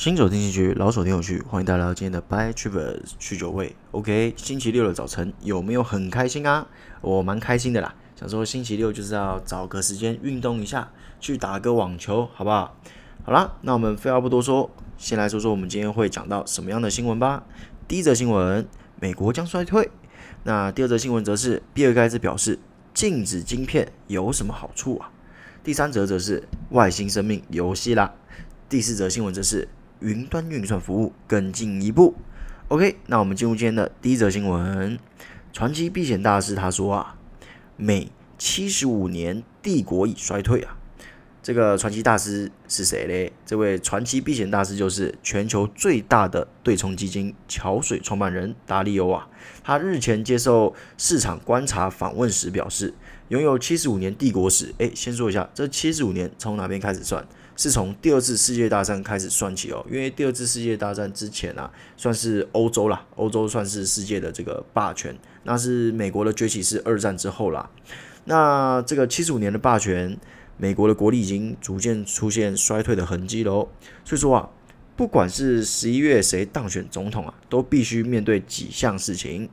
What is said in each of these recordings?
新手听进去，老手听有趣，欢迎大家来到今天的 By Travers 去酒会。OK，星期六的早晨有没有很开心啊？我蛮开心的啦，想说星期六就是要找个时间运动一下，去打个网球，好不好？好啦，那我们废话不多说，先来说说我们今天会讲到什么样的新闻吧。第一则新闻，美国将衰退。那第二则新闻则是比尔盖茨表示，禁止晶片有什么好处啊？第三则则是外星生命游戏啦。第四则新闻则是。云端运算服务更进一步。OK，那我们进入今天的第一则新闻。传奇避险大师他说啊，每七十五年帝国已衰退啊。这个传奇大师是谁嘞？这位传奇避险大师就是全球最大的对冲基金桥水创办人达利欧啊。他日前接受市场观察访问时表示，拥有七十五年帝国史。诶，先说一下，这七十五年从哪边开始算？是从第二次世界大战开始算起哦，因为第二次世界大战之前啊，算是欧洲啦，欧洲算是世界的这个霸权，那是美国的崛起是二战之后啦。那这个七十五年的霸权，美国的国力已经逐渐出现衰退的痕迹喽。所以说啊，不管是十一月谁当选总统啊，都必须面对几项事情。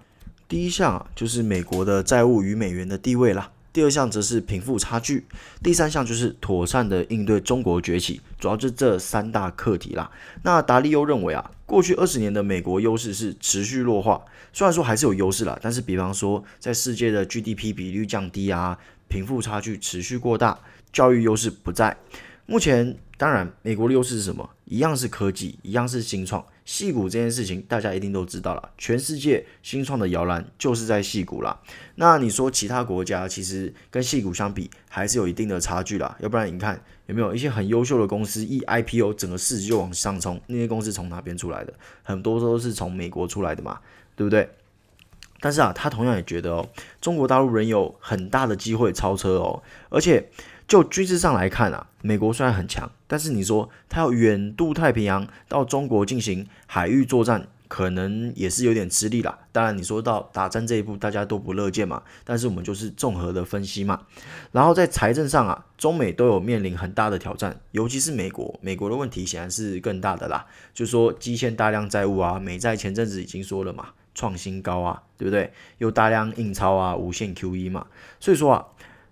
第一项啊，就是美国的债务与美元的地位啦。第二项则是贫富差距，第三项就是妥善的应对中国崛起，主要就这三大课题啦。那达利欧认为啊，过去二十年的美国优势是持续弱化，虽然说还是有优势啦，但是比方说在世界的 GDP 比率降低啊，贫富差距持续过大，教育优势不在。目前当然美国的优势是什么？一样是科技，一样是新创。矽谷这件事情大家一定都知道了，全世界新创的摇篮就是在矽谷啦。那你说其他国家其实跟矽谷相比还是有一定的差距啦。要不然你看有没有一些很优秀的公司一 IPO 整个市值就往上冲，那些公司从哪边出来的？很多都是从美国出来的嘛，对不对？但是啊，他同样也觉得哦，中国大陆仍有很大的机会超车哦，而且。就军事上来看啊，美国虽然很强，但是你说它要远渡太平洋到中国进行海域作战，可能也是有点吃力啦。当然，你说到打仗这一步，大家都不乐见嘛。但是我们就是综合的分析嘛。然后在财政上啊，中美都有面临很大的挑战，尤其是美国，美国的问题显然是更大的啦。就是说积欠大量债务啊，美债前阵子已经说了嘛，创新高啊，对不对？又大量印钞啊，无限 QE 嘛，所以说啊。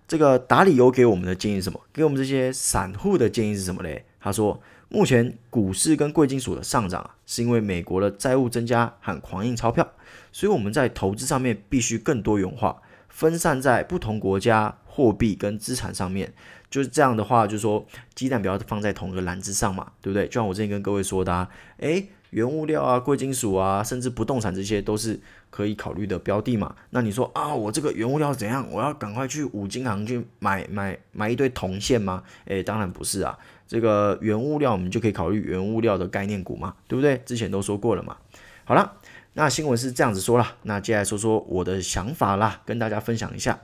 这个达里欧给我们的建议是什么？给我们这些散户的建议是什么嘞？他说，目前股市跟贵金属的上涨啊，是因为美国的债务增加和狂印钞票，所以我们在投资上面必须更多元化，分散在不同国家货币跟资产上面。就是这样的话，就是说鸡蛋不要放在同一个篮子上嘛，对不对？就像我之前跟各位说的啊，诶。原物料啊，贵金属啊，甚至不动产，这些都是可以考虑的标的嘛。那你说啊，我这个原物料怎样？我要赶快去五金行去买买买一堆铜线吗？诶，当然不是啊。这个原物料我们就可以考虑原物料的概念股嘛，对不对？之前都说过了嘛。好了，那新闻是这样子说了，那接下来说说我的想法啦，跟大家分享一下。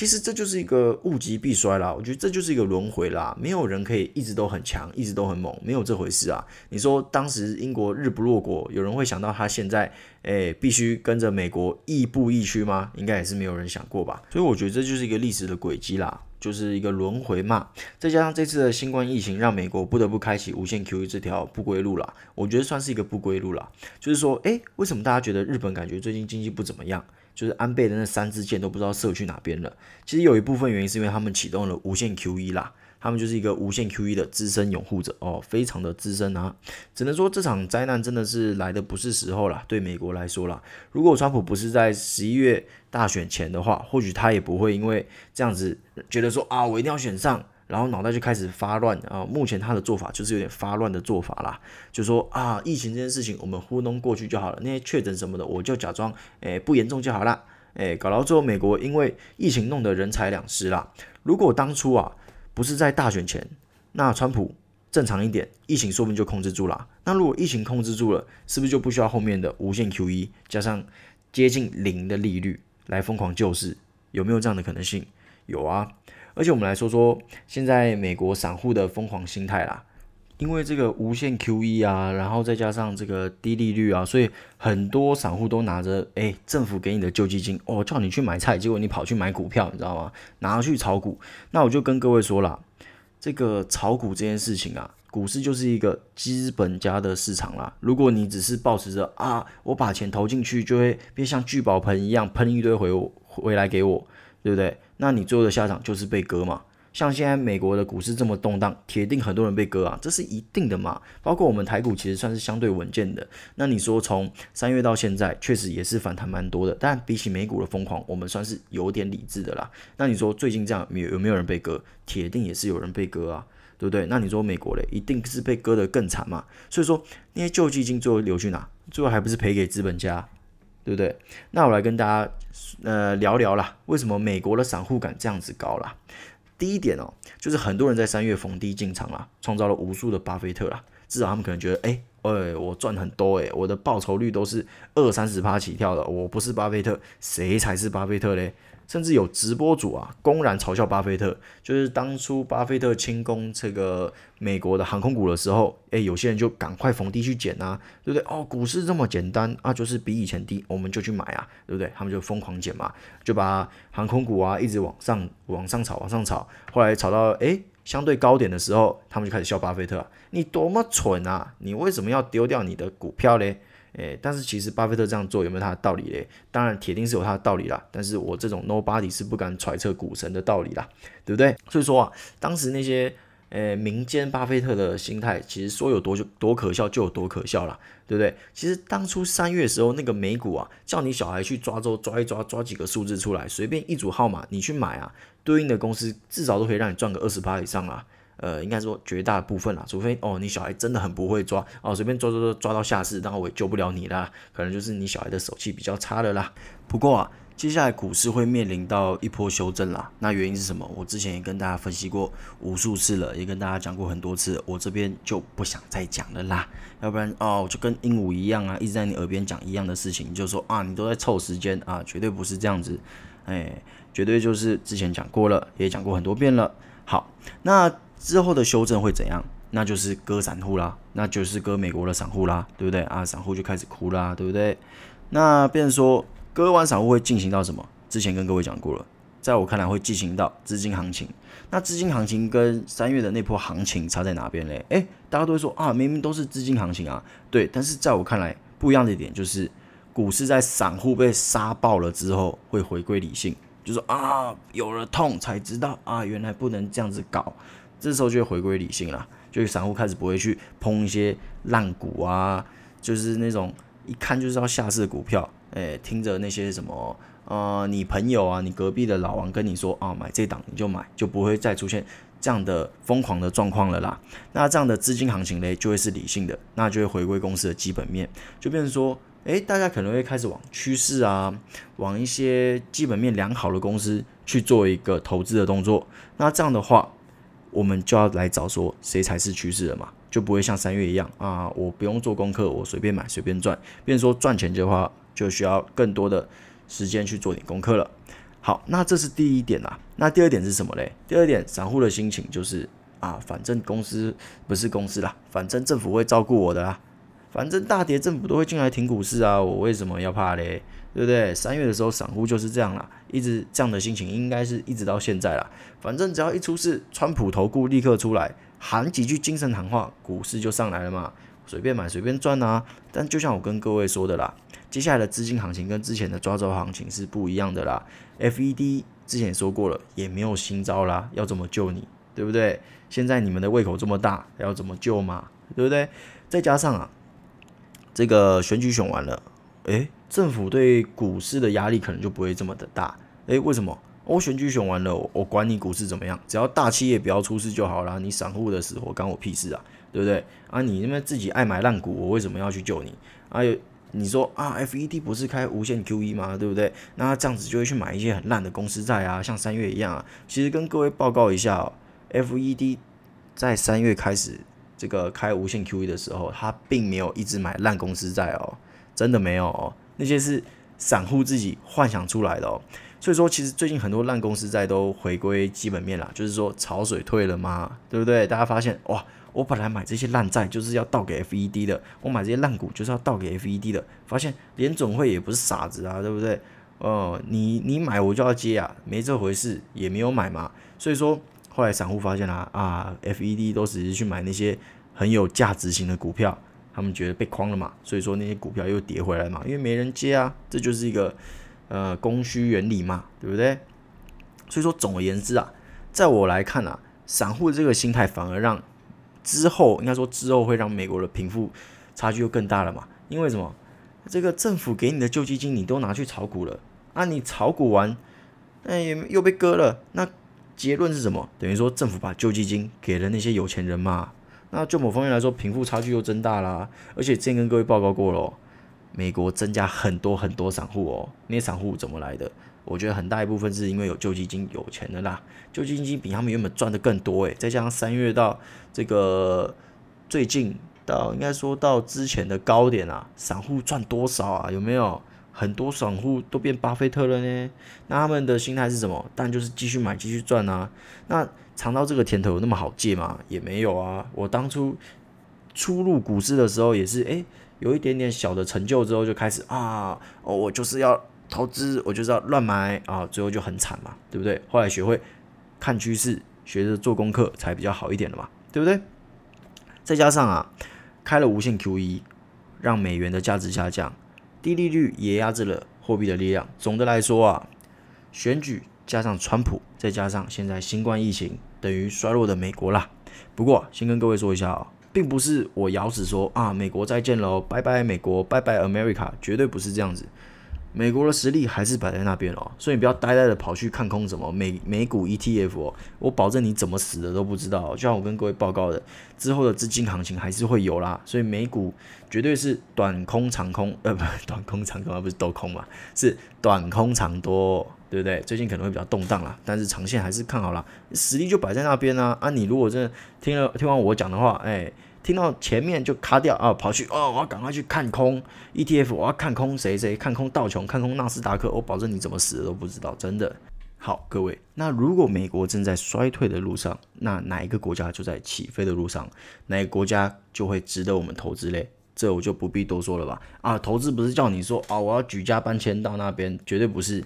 其实这就是一个物极必衰啦，我觉得这就是一个轮回啦，没有人可以一直都很强，一直都很猛，没有这回事啊。你说当时英国日不落国，有人会想到他现在，诶，必须跟着美国亦步亦趋吗？应该也是没有人想过吧。所以我觉得这就是一个历史的轨迹啦，就是一个轮回嘛。再加上这次的新冠疫情，让美国不得不开启无限 QE 这条不归路啦，我觉得算是一个不归路啦。就是说，诶，为什么大家觉得日本感觉最近经济不怎么样？就是安倍的那三支箭都不知道射去哪边了。其实有一部分原因是因为他们启动了无限 QE 啦，他们就是一个无限 QE 的资深拥护者哦，非常的资深啊。只能说这场灾难真的是来的不是时候啦，对美国来说啦。如果川普不是在十一月大选前的话，或许他也不会因为这样子觉得说啊，我一定要选上。然后脑袋就开始发乱啊！目前他的做法就是有点发乱的做法啦，就说啊，疫情这件事情我们糊弄过去就好了，那些确诊什么的我就假装诶不严重就好了，诶搞到最后美国因为疫情弄得人财两失啦。如果当初啊不是在大选前，那川普正常一点，疫情说不定就控制住了。那如果疫情控制住了，是不是就不需要后面的无限 QE 加上接近零的利率来疯狂救市？有没有这样的可能性？有啊。而且我们来说说现在美国散户的疯狂心态啦，因为这个无限 QE 啊，然后再加上这个低利率啊，所以很多散户都拿着哎政府给你的救济金哦，叫你去买菜，结果你跑去买股票，你知道吗？拿去炒股。那我就跟各位说了，这个炒股这件事情啊，股市就是一个资本家的市场啦。如果你只是抱持着啊，我把钱投进去就会变像聚宝盆一样喷一堆回我回来给我，对不对？那你最后的下场就是被割嘛。像现在美国的股市这么动荡，铁定很多人被割啊，这是一定的嘛。包括我们台股其实算是相对稳健的。那你说从三月到现在，确实也是反弹蛮多的，但比起美股的疯狂，我们算是有点理智的啦。那你说最近这样有有没有人被割？铁定也是有人被割啊，对不对？那你说美国嘞，一定是被割得更惨嘛。所以说那些救济金最后流去哪？最后还不是赔给资本家，对不对？那我来跟大家呃聊聊啦，为什么美国的散户敢这样子搞啦？第一点哦，就是很多人在三月逢低进场啦，创造了无数的巴菲特啦。至少他们可能觉得，哎、我赚很多，哎，我的报酬率都是二三十趴起跳的。我不是巴菲特，谁才是巴菲特嘞？甚至有直播主啊，公然嘲笑巴菲特，就是当初巴菲特轻攻这个美国的航空股的时候，诶，有些人就赶快逢低去捡啊，对不对？哦，股市这么简单啊，就是比以前低，我们就去买啊，对不对？他们就疯狂捡嘛，就把航空股啊一直往上往上炒，往上炒，后来炒到诶相对高点的时候，他们就开始笑巴菲特，你多么蠢啊，你为什么要丢掉你的股票嘞？诶，但是其实巴菲特这样做有没有他的道理嘞？当然，铁定是有他的道理啦。但是我这种 nobody 是不敢揣测股神的道理啦，对不对？所以说啊，当时那些诶民间巴菲特的心态，其实说有多就多可笑就有多可笑啦，对不对？其实当初三月时候，那个美股啊，叫你小孩去抓周抓一抓，抓几个数字出来，随便一组号码你去买啊，对应的公司至少都可以让你赚个二十趴以上啦。呃，应该说绝大部分啦，除非哦，你小孩真的很不会抓哦，随便抓抓抓抓到下市，然后我也救不了你啦，可能就是你小孩的手气比较差的啦。不过啊，接下来股市会面临到一波修正啦，那原因是什么？我之前也跟大家分析过无数次了，也跟大家讲过很多次，我这边就不想再讲了啦，要不然哦，就跟鹦鹉一样啊，一直在你耳边讲一样的事情，就说啊，你都在凑时间啊，绝对不是这样子，哎，绝对就是之前讲过了，也讲过很多遍了。好，那。之后的修正会怎样？那就是割散户啦，那就是割美国的散户啦，对不对啊？散户就开始哭啦，对不对？那变成说割完散户会进行到什么？之前跟各位讲过了，在我看来会进行到资金行情。那资金行情跟三月的那波行情差在哪边嘞？诶，大家都会说啊，明明都是资金行情啊，对。但是在我看来，不一样的一点就是，股市在散户被杀爆了之后会回归理性，就说啊，有了痛才知道啊，原来不能这样子搞。这时候就会回归理性了，就散户开始不会去碰一些烂股啊，就是那种一看就是要下市的股票，哎，听着那些什么呃，你朋友啊，你隔壁的老王跟你说啊，买这档你就买，就不会再出现这样的疯狂的状况了啦。那这样的资金行情嘞，就会是理性的，那就会回归公司的基本面，就变成说，哎，大家可能会开始往趋势啊，往一些基本面良好的公司去做一个投资的动作。那这样的话，我们就要来找说谁才是趋势了嘛，就不会像三月一样啊，我不用做功课，我随便买随便赚。变成说赚钱的话，就需要更多的时间去做点功课了。好，那这是第一点啦。那第二点是什么嘞？第二点，散户的心情就是啊，反正公司不是公司啦，反正政府会照顾我的啦，反正大跌政府都会进来挺股市啊，我为什么要怕嘞？对不对？三月的时候，散户就是这样啦，一直这样的心情，应该是一直到现在啦。反正只要一出事，川普投顾立刻出来喊几句精神喊话，股市就上来了嘛，随便买随便赚啊。但就像我跟各位说的啦，接下来的资金行情跟之前的抓周行情是不一样的啦。FED 之前说过了，也没有新招啦，要怎么救你？对不对？现在你们的胃口这么大，要怎么救嘛？对不对？再加上啊，这个选举选完了。诶，政府对股市的压力可能就不会这么的大。诶，为什么？我选举选完了，我管你股市怎么样，只要大企业不要出事就好了。你散户的死活关我屁事啊，对不对？啊，你那边自己爱买烂股，我为什么要去救你？啊，你说啊，FED 不是开无限 QE 吗？对不对？那这样子就会去买一些很烂的公司债啊，像三月一样啊。其实跟各位报告一下哦，FED 在三月开始这个开无限 QE 的时候，他并没有一直买烂公司债哦。真的没有哦，那些是散户自己幻想出来的哦。所以说，其实最近很多烂公司债都回归基本面了，就是说潮水退了嘛，对不对？大家发现哇，我本来买这些烂债就是要倒给 FED 的，我买这些烂股就是要倒给 FED 的，发现联总会也不是傻子啊，对不对？哦、呃，你你买我就要接啊，没这回事，也没有买嘛。所以说后来散户发现啦，啊，FED 都只是去买那些很有价值型的股票，他们觉得被框了嘛，所以说那些股票又跌回来嘛，因为没人接啊，这就是一个呃供需原理嘛，对不对？所以说总而言之啊，在我来看啊，散户这个心态反而让之后应该说之后会让美国的贫富差距又更大了嘛，因为什么？这个政府给你的救济金你都拿去炒股了，啊，你炒股完，哎，又被割了，那结论是什么？等于说政府把救济金给了那些有钱人嘛。那就某方面来说，贫富差距又增大啦。而且之前跟各位报告过了，美国增加很多很多散户哦。那些散户怎么来的？我觉得很大一部分是因为有救济金，有钱的啦。救济金比他们原本赚的更多诶。再加上三月到这个最近到应该说到之前的高点啊，散户赚多少啊？有没有？很多散户都变巴菲特了呢？那他们的心态是什么？当然就是继续买，继续赚啊。那尝到这个甜头有那么好借吗？也没有啊。我当初初入股市的时候也是，诶，有一点点小的成就之后就开始啊，哦，我就是要投资，我就是要乱买啊，最后就很惨嘛，对不对？后来学会看趋势，学着做功课才比较好一点的嘛，对不对？再加上啊，开了无限 QE，让美元的价值下降，低利率也压制了货币的力量。总的来说啊，选举加上川普，再加上现在新冠疫情。等于衰落的美国啦。不过，先跟各位说一下啊、并不是我咬死说啊，美国再见喽，拜拜美国，拜拜 America，绝对不是这样子。美国的实力还是摆在那边哦，所以你不要呆呆的跑去看空什么美美股 ETF 哦，我保证你怎么死的都不知道。就像我跟各位报告的，之后的资金行情还是会有啦，所以美股绝对是短空长空，呃，不，短空长空而不是多空嘛，是短空长多。对不对？最近可能会比较动荡啦，但是长线还是看好啦。实力就摆在那边啊。啊，你如果真的听了听完我讲的话，哎，听到前面就卡掉啊，跑去哦，我要赶快去看空 ETF，我要看空谁谁，看空道琼，看空纳斯达克，我保证你怎么死都不知道，真的。好，各位，那如果美国正在衰退的路上，那哪一个国家就在起飞的路上？哪个国家就会值得我们投资嘞？这我就不必多说了吧。啊，投资不是叫你说啊，我要举家搬迁到那边，绝对不是。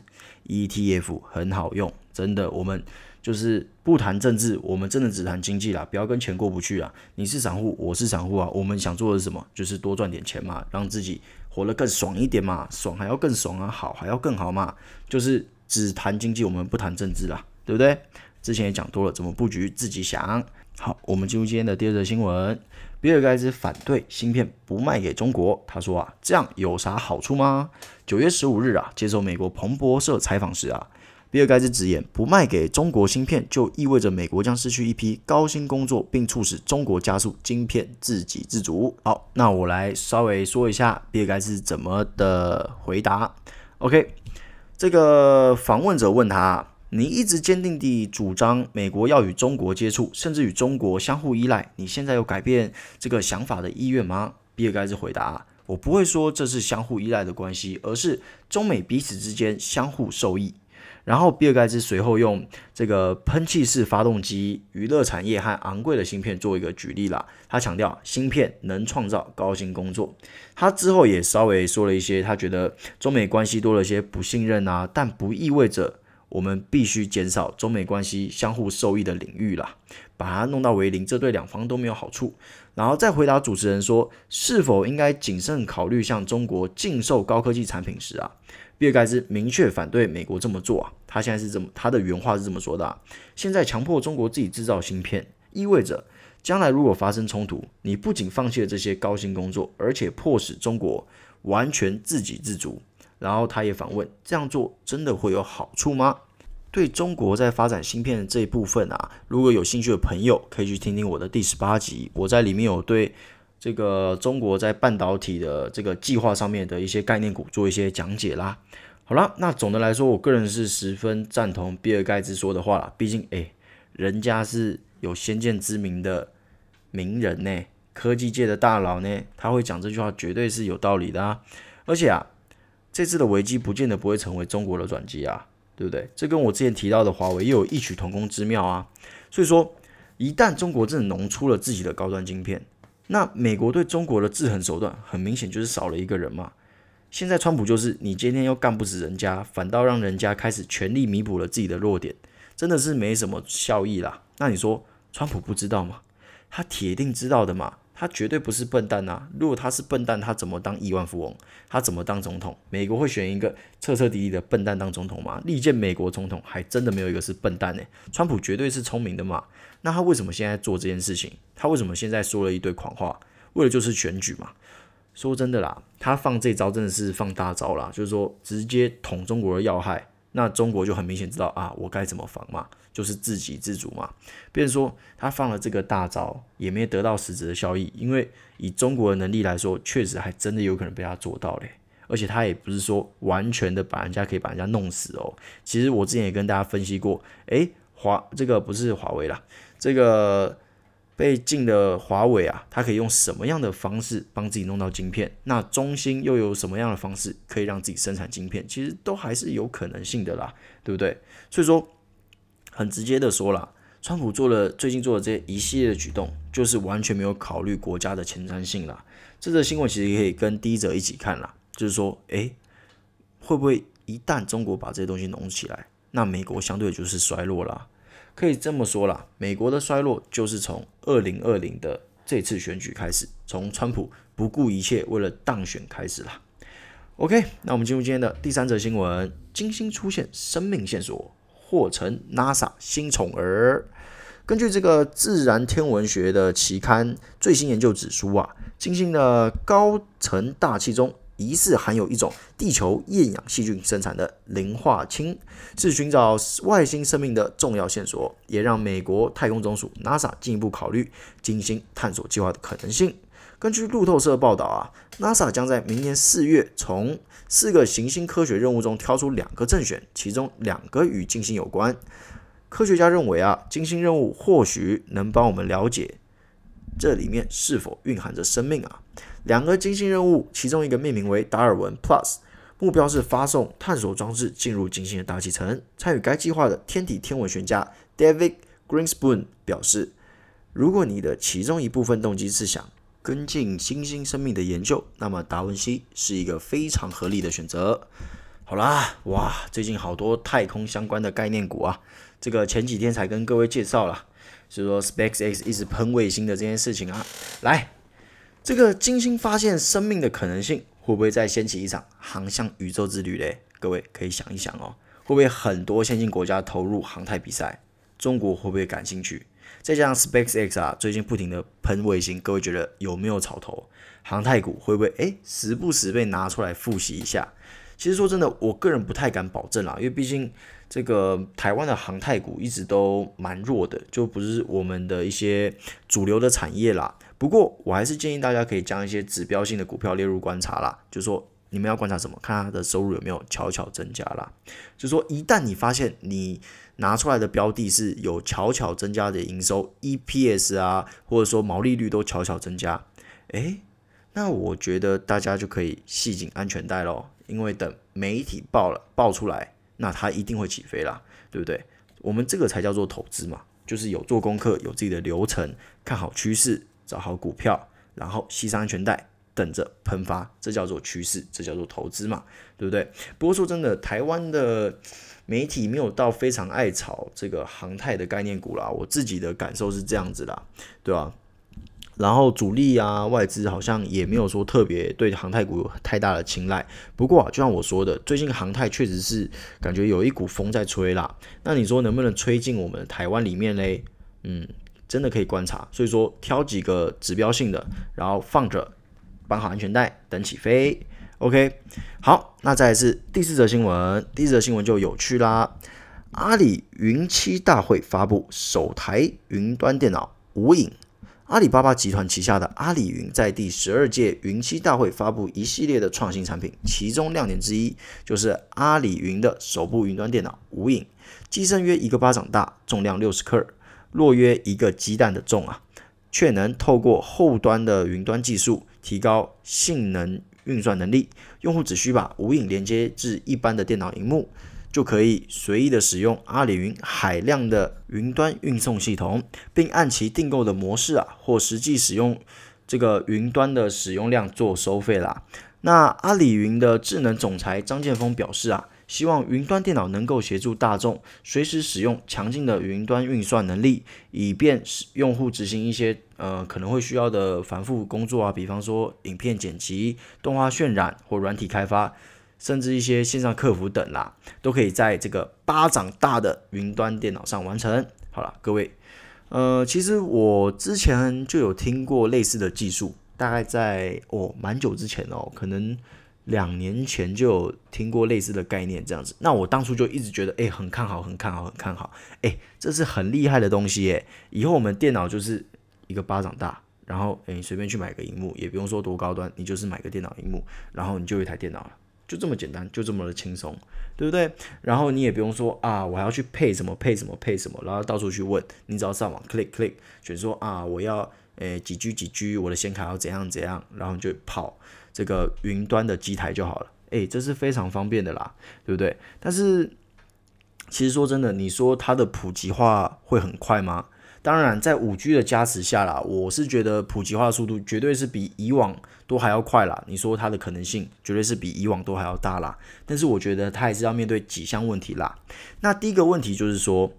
ETF 很好用，真的。我们就是不谈政治，我们真的只谈经济啦，不要跟钱过不去啊。你是散户，我是散户啊。我们想做的是什么？就是多赚点钱嘛，让自己活得更爽一点嘛。爽还要更爽啊，好还要更好嘛。就是只谈经济，我们不谈政治啦，对不对？之前也讲多了，怎么布局自己想。好，我们进入今天的第二则新闻。比尔盖茨反对芯片不卖给中国。他说啊，这样有啥好处吗？九月十五日啊，接受美国彭博社采访时啊，比尔盖茨直言，不卖给中国芯片，就意味着美国将失去一批高薪工作，并促使中国加速晶片自给自足。好，那我来稍微说一下比尔盖茨怎么的回答。OK，这个访问者问他。你一直坚定地主张美国要与中国接触，甚至与中国相互依赖。你现在有改变这个想法的意愿吗？比尔盖茨回答：“我不会说这是相互依赖的关系，而是中美彼此之间相互受益。”然后，比尔盖茨随后用这个喷气式发动机、娱乐产业和昂贵的芯片做一个举例啦。他强调，芯片能创造高薪工作。他之后也稍微说了一些，他觉得中美关系多了些不信任啊，但不意味着。我们必须减少中美关系相互受益的领域啦，把它弄到为零，这对两方都没有好处。然后再回答主持人说，是否应该谨慎考虑向中国禁售高科技产品时啊，比尔盖茨明确反对美国这么做啊。他现在是这么，他的原话是这么说的啊：现在强迫中国自己制造芯片，意味着将来如果发生冲突，你不仅放弃了这些高薪工作，而且迫使中国完全自给自足。然后他也反问：这样做真的会有好处吗？对中国在发展芯片的这一部分啊，如果有兴趣的朋友，可以去听听我的第十八集，我在里面有对这个中国在半导体的这个计划上面的一些概念股做一些讲解啦。好了，那总的来说，我个人是十分赞同比尔盖茨说的话啦。毕竟，哎，人家是有先见之明的名人呢，科技界的大佬呢，他会讲这句话，绝对是有道理的啊。而且啊。这次的危机不见得不会成为中国的转机啊，对不对？这跟我之前提到的华为又有异曲同工之妙啊。所以说，一旦中国真的弄出了自己的高端晶片，那美国对中国的制衡手段很明显就是少了一个人嘛。现在川普就是你今天又干不死人家，反倒让人家开始全力弥补了自己的弱点，真的是没什么效益啦。那你说川普不知道吗？他铁定知道的嘛。他绝对不是笨蛋啊！如果他是笨蛋，他怎么当亿万富翁？他怎么当总统？美国会选一个彻彻底底的笨蛋当总统吗？历届美国总统还真的没有一个是笨蛋呢。川普绝对是聪明的嘛。那他为什么现在做这件事情？他为什么现在说了一堆狂话？为了就是选举嘛。说真的啦，他放这招真的是放大招啦，就是说直接捅中国的要害。那中国就很明显知道啊，我该怎么防嘛。就是自给自足嘛，别人说他放了这个大招，也没得到实质的效益，因为以中国的能力来说，确实还真的有可能被他做到嘞。而且他也不是说完全的把人家可以把人家弄死哦。其实我之前也跟大家分析过，诶，华这个不是华为啦，这个被禁的华为啊，它可以用什么样的方式帮自己弄到晶片？那中芯又有什么样的方式可以让自己生产晶片？其实都还是有可能性的啦，对不对？所以说。很直接的说了，川普做了最近做的这一系列的举动，就是完全没有考虑国家的前瞻性了。这则新闻其实可以跟第一则一起看啦，就是说，诶，会不会一旦中国把这些东西弄起来，那美国相对就是衰落了？可以这么说啦，美国的衰落就是从二零二零的这次选举开始，从川普不顾一切为了当选开始啦。OK，那我们进入今天的第三则新闻：金星出现生命线索。或成 NASA 新宠儿。根据这个自然天文学的期刊最新研究指出啊，金星的高层大气中疑似含有一种地球厌氧细菌生产的磷化氢，是寻找外星生命的重要线索，也让美国太空总署 NASA 进一步考虑金星探索计划的可能性。根据路透社报道啊，NASA 将在明年四月从四个行星科学任务中挑出两个正选，其中两个与金星有关。科学家认为啊，金星任务或许能帮我们了解这里面是否蕴含着生命啊。两个金星任务，其中一个命名为达尔文 Plus，目标是发送探索装置进入金星的大气层。参与该计划的天体天文学家 David Greenspoon 表示，如果你的其中一部分动机是想跟进新兴生命的研究，那么达文西是一个非常合理的选择。好啦，哇，最近好多太空相关的概念股啊，这个前几天才跟各位介绍了，是说 SpaceX 一直喷卫星的这件事情啊。来，这个金星发现生命的可能性，会不会再掀起一场航向宇宙之旅嘞？各位可以想一想哦，会不会很多先进国家投入航太比赛？中国会不会感兴趣？再加上 SpaceX 啊，最近不停的喷卫星，各位觉得有没有炒头？航太股会不会诶时不时被拿出来复习一下？其实说真的，我个人不太敢保证啦，因为毕竟这个台湾的航太股一直都蛮弱的，就不是我们的一些主流的产业啦。不过我还是建议大家可以将一些指标性的股票列入观察啦，就是说你们要观察什么？看它的收入有没有悄悄增加啦。就是说一旦你发现你拿出来的标的是有悄悄增加的营收，EPS 啊，或者说毛利率都悄悄增加，诶，那我觉得大家就可以系紧安全带喽，因为等媒体爆了爆出来，那它一定会起飞啦，对不对？我们这个才叫做投资嘛，就是有做功课，有自己的流程，看好趋势，找好股票，然后系上安全带，等着喷发，这叫做趋势，这叫做投资嘛，对不对？不过说真的，台湾的。媒体没有到非常爱炒这个航太的概念股啦，我自己的感受是这样子啦，对吧、然后主力啊，外资好像也没有说特别对航太股有太大的青睐。不过啊，就像我说的，最近航太确实是感觉有一股风在吹啦。那你说能不能吹进我们台湾里面嘞？嗯，真的可以观察。所以说挑几个指标性的，然后放着，绑好安全带，等起飞。OK，好，那再来是第四则新闻。第四则新闻就有趣啦。阿里云栖大会发布首台云端电脑无影。阿里巴巴集团旗下的阿里云在第十二届云栖大会发布一系列的创新产品，其中亮点之一就是阿里云的首部云端电脑无影，机身约一个巴掌大，重量六十克，若约一个鸡蛋的重啊，却能透过后端的云端技术提高性能。运算能力，用户只需把无影连接至一般的电脑荧幕，就可以随意的使用阿里云海量的云端运送系统，并按其订购的模式啊，或实际使用这个云端的使用量做收费啦。那阿里云的智能总裁张建峰表示啊，希望云端电脑能够协助大众随时使用强劲的云端运算能力，以便使用户执行一些呃可能会需要的繁复工作啊，比方说影片剪辑、动画渲染或软体开发，甚至一些线上客服等啦，都可以在这个巴掌大的云端电脑上完成。好了，各位，呃，其实我之前就有听过类似的技术。大概在哦，蛮久之前哦，可能两年前就有听过类似的概念这样子。那我当初就一直觉得，哎、很看好，很看好，很看好。哎、这是很厉害的东西耶！以后我们电脑就是一个巴掌大，然后哎，你随便去买个荧幕，也不用说多高端，你就是买个电脑荧幕，然后你就一台电脑了，就这么简单，就这么的轻松，对不对？然后你也不用说啊，我还要去配什么配什么配什么，然后到处去问，你只要上网 click click，选说啊，我要。诶，几 G 几 G，我的显卡要怎样怎样，然后就跑这个云端的机台就好了。诶，这是非常方便的啦，对不对？但是其实说真的，你说它的普及化会很快吗？当然，在五 G 的加持下啦，我是觉得普及化速度绝对是比以往都还要快啦。你说它的可能性绝对是比以往都还要大啦。但是我觉得它还是要面对几项问题啦。那第一个问题就是说，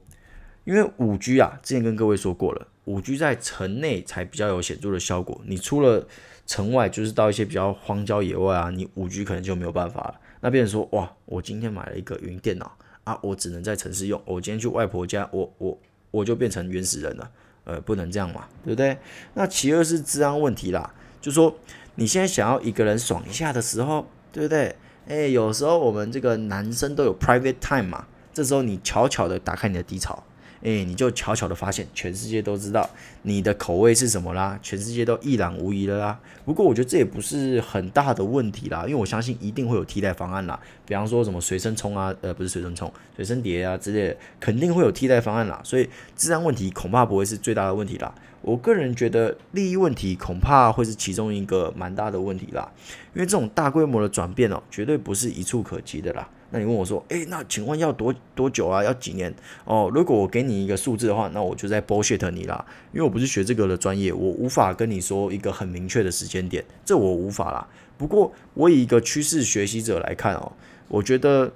因为五 G 啊，之前跟各位说过了。五 G 在城内才比较有显著的效果，你出了城外，就是到一些比较荒郊野外啊，你五 G 可能就没有办法了。那变成说，哇，我今天买了一个云电脑啊，我只能在城市用。我今天去外婆家，我我我就变成原始人了，呃，不能这样嘛，对不对？那其二是治安问题啦，就说你现在想要一个人爽一下的时候，对不对？诶，有时候我们这个男生都有 private time 嘛，这时候你悄悄的打开你的低潮。诶，你就悄悄的发现，全世界都知道你的口味是什么啦，全世界都一览无遗了啦。不过我觉得这也不是很大的问题啦，因为我相信一定会有替代方案啦。比方说什么随身充啊，呃，不是随身充，随身碟啊之类的，肯定会有替代方案啦。所以治安问题恐怕不会是最大的问题啦。我个人觉得利益问题恐怕会是其中一个蛮大的问题啦，因为这种大规模的转变哦，绝对不是一触可及的啦。那你问我说，诶，那请问要多多久啊？要几年？哦，如果我给你一个数字的话，那我就在 bullshit 你啦，因为我不是学这个的专业，我无法跟你说一个很明确的时间点，这我无法啦。不过我以一个趋势学习者来看哦，我觉得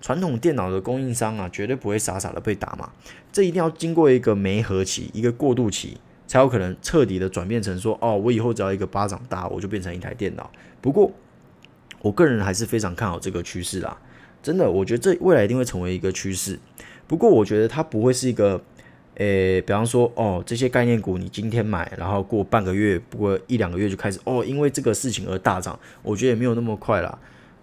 传统电脑的供应商啊，绝对不会傻傻的被打嘛，这一定要经过一个媒合期，一个过渡期，才有可能彻底的转变成说，哦，我以后只要一个巴掌大，我就变成一台电脑。不过我个人还是非常看好这个趋势啦。真的，我觉得这未来一定会成为一个趋势。不过，我觉得它不会是一个，诶，比方说，哦，这些概念股你今天买，然后过半个月，不过一两个月就开始，哦，因为这个事情而大涨。我觉得也没有那么快啦。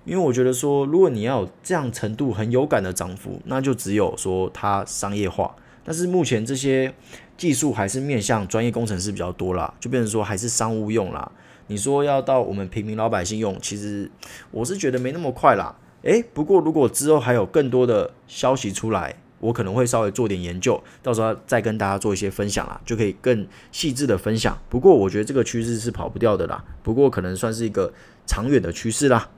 因为我觉得说，如果你要有这样程度很有感的涨幅，那就只有说它商业化。但是目前这些技术还是面向专业工程师比较多啦，就变成说还是商务用啦。你说要到我们平民老百姓用，其实我是觉得没那么快啦。诶，不过如果之后还有更多的消息出来，我可能会稍微做点研究，到时候再跟大家做一些分享啦，就可以更细致的分享。不过我觉得这个趋势是跑不掉的啦，不过可能算是一个长远的趋势啦。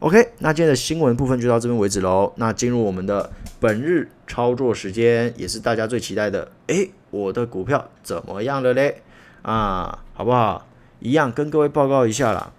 OK，那今天的新闻部分就到这边为止喽。那进入我们的本日操作时间，也是大家最期待的。诶，我的股票怎么样了嘞？啊，好不好？一样跟各位报告一下啦。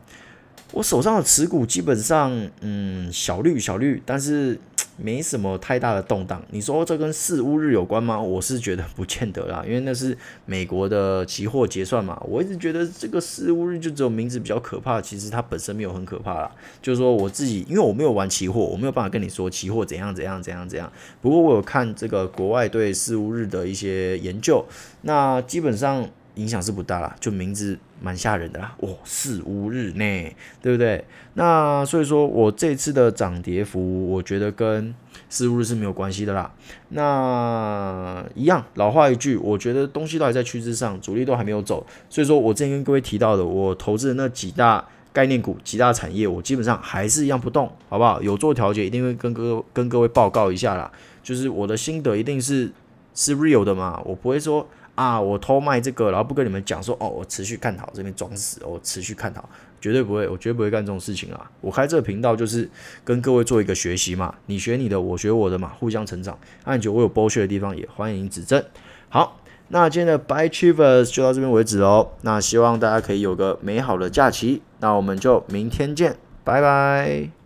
我手上的持股基本上，嗯，小绿小绿，但是没什么太大的动荡。你说这跟四巫日有关吗？我是觉得不见得啦，因为那是美国的期货结算嘛。我一直觉得这个四巫日就只有名字比较可怕，其实它本身没有很可怕啦。就是说我自己，因为我没有玩期货，我没有办法跟你说期货怎样怎样怎样怎样。不过我有看这个国外对四巫日的一些研究，那基本上。影响是不大啦，就名字蛮吓人的啦，哇，四五日呢，对不对？那所以说我这次的涨跌幅，我觉得跟四五日是没有关系的啦。那一样，老话一句，我觉得东西都还在趋势上，主力都还没有走，所以说我之前跟各位提到的，我投资的那几大概念股、几大产业，我基本上还是一样不动，好不好？有做调节，一定会跟各跟各位报告一下啦。就是我的心得一定是是 real 的嘛，我不会说。啊！我偷卖这个，然后不跟你们讲说哦，我持续看好这边装死，我持续看好，绝对不会，我绝对不会干这种事情啊！我开这个频道就是跟各位做一个学习嘛，你学你的，我学我的嘛，互相成长。那你觉得我有剥削的地方，也欢迎指正。好，那今天的 By Chivers 就到这边为止喽。那希望大家可以有个美好的假期，那我们就明天见，拜拜。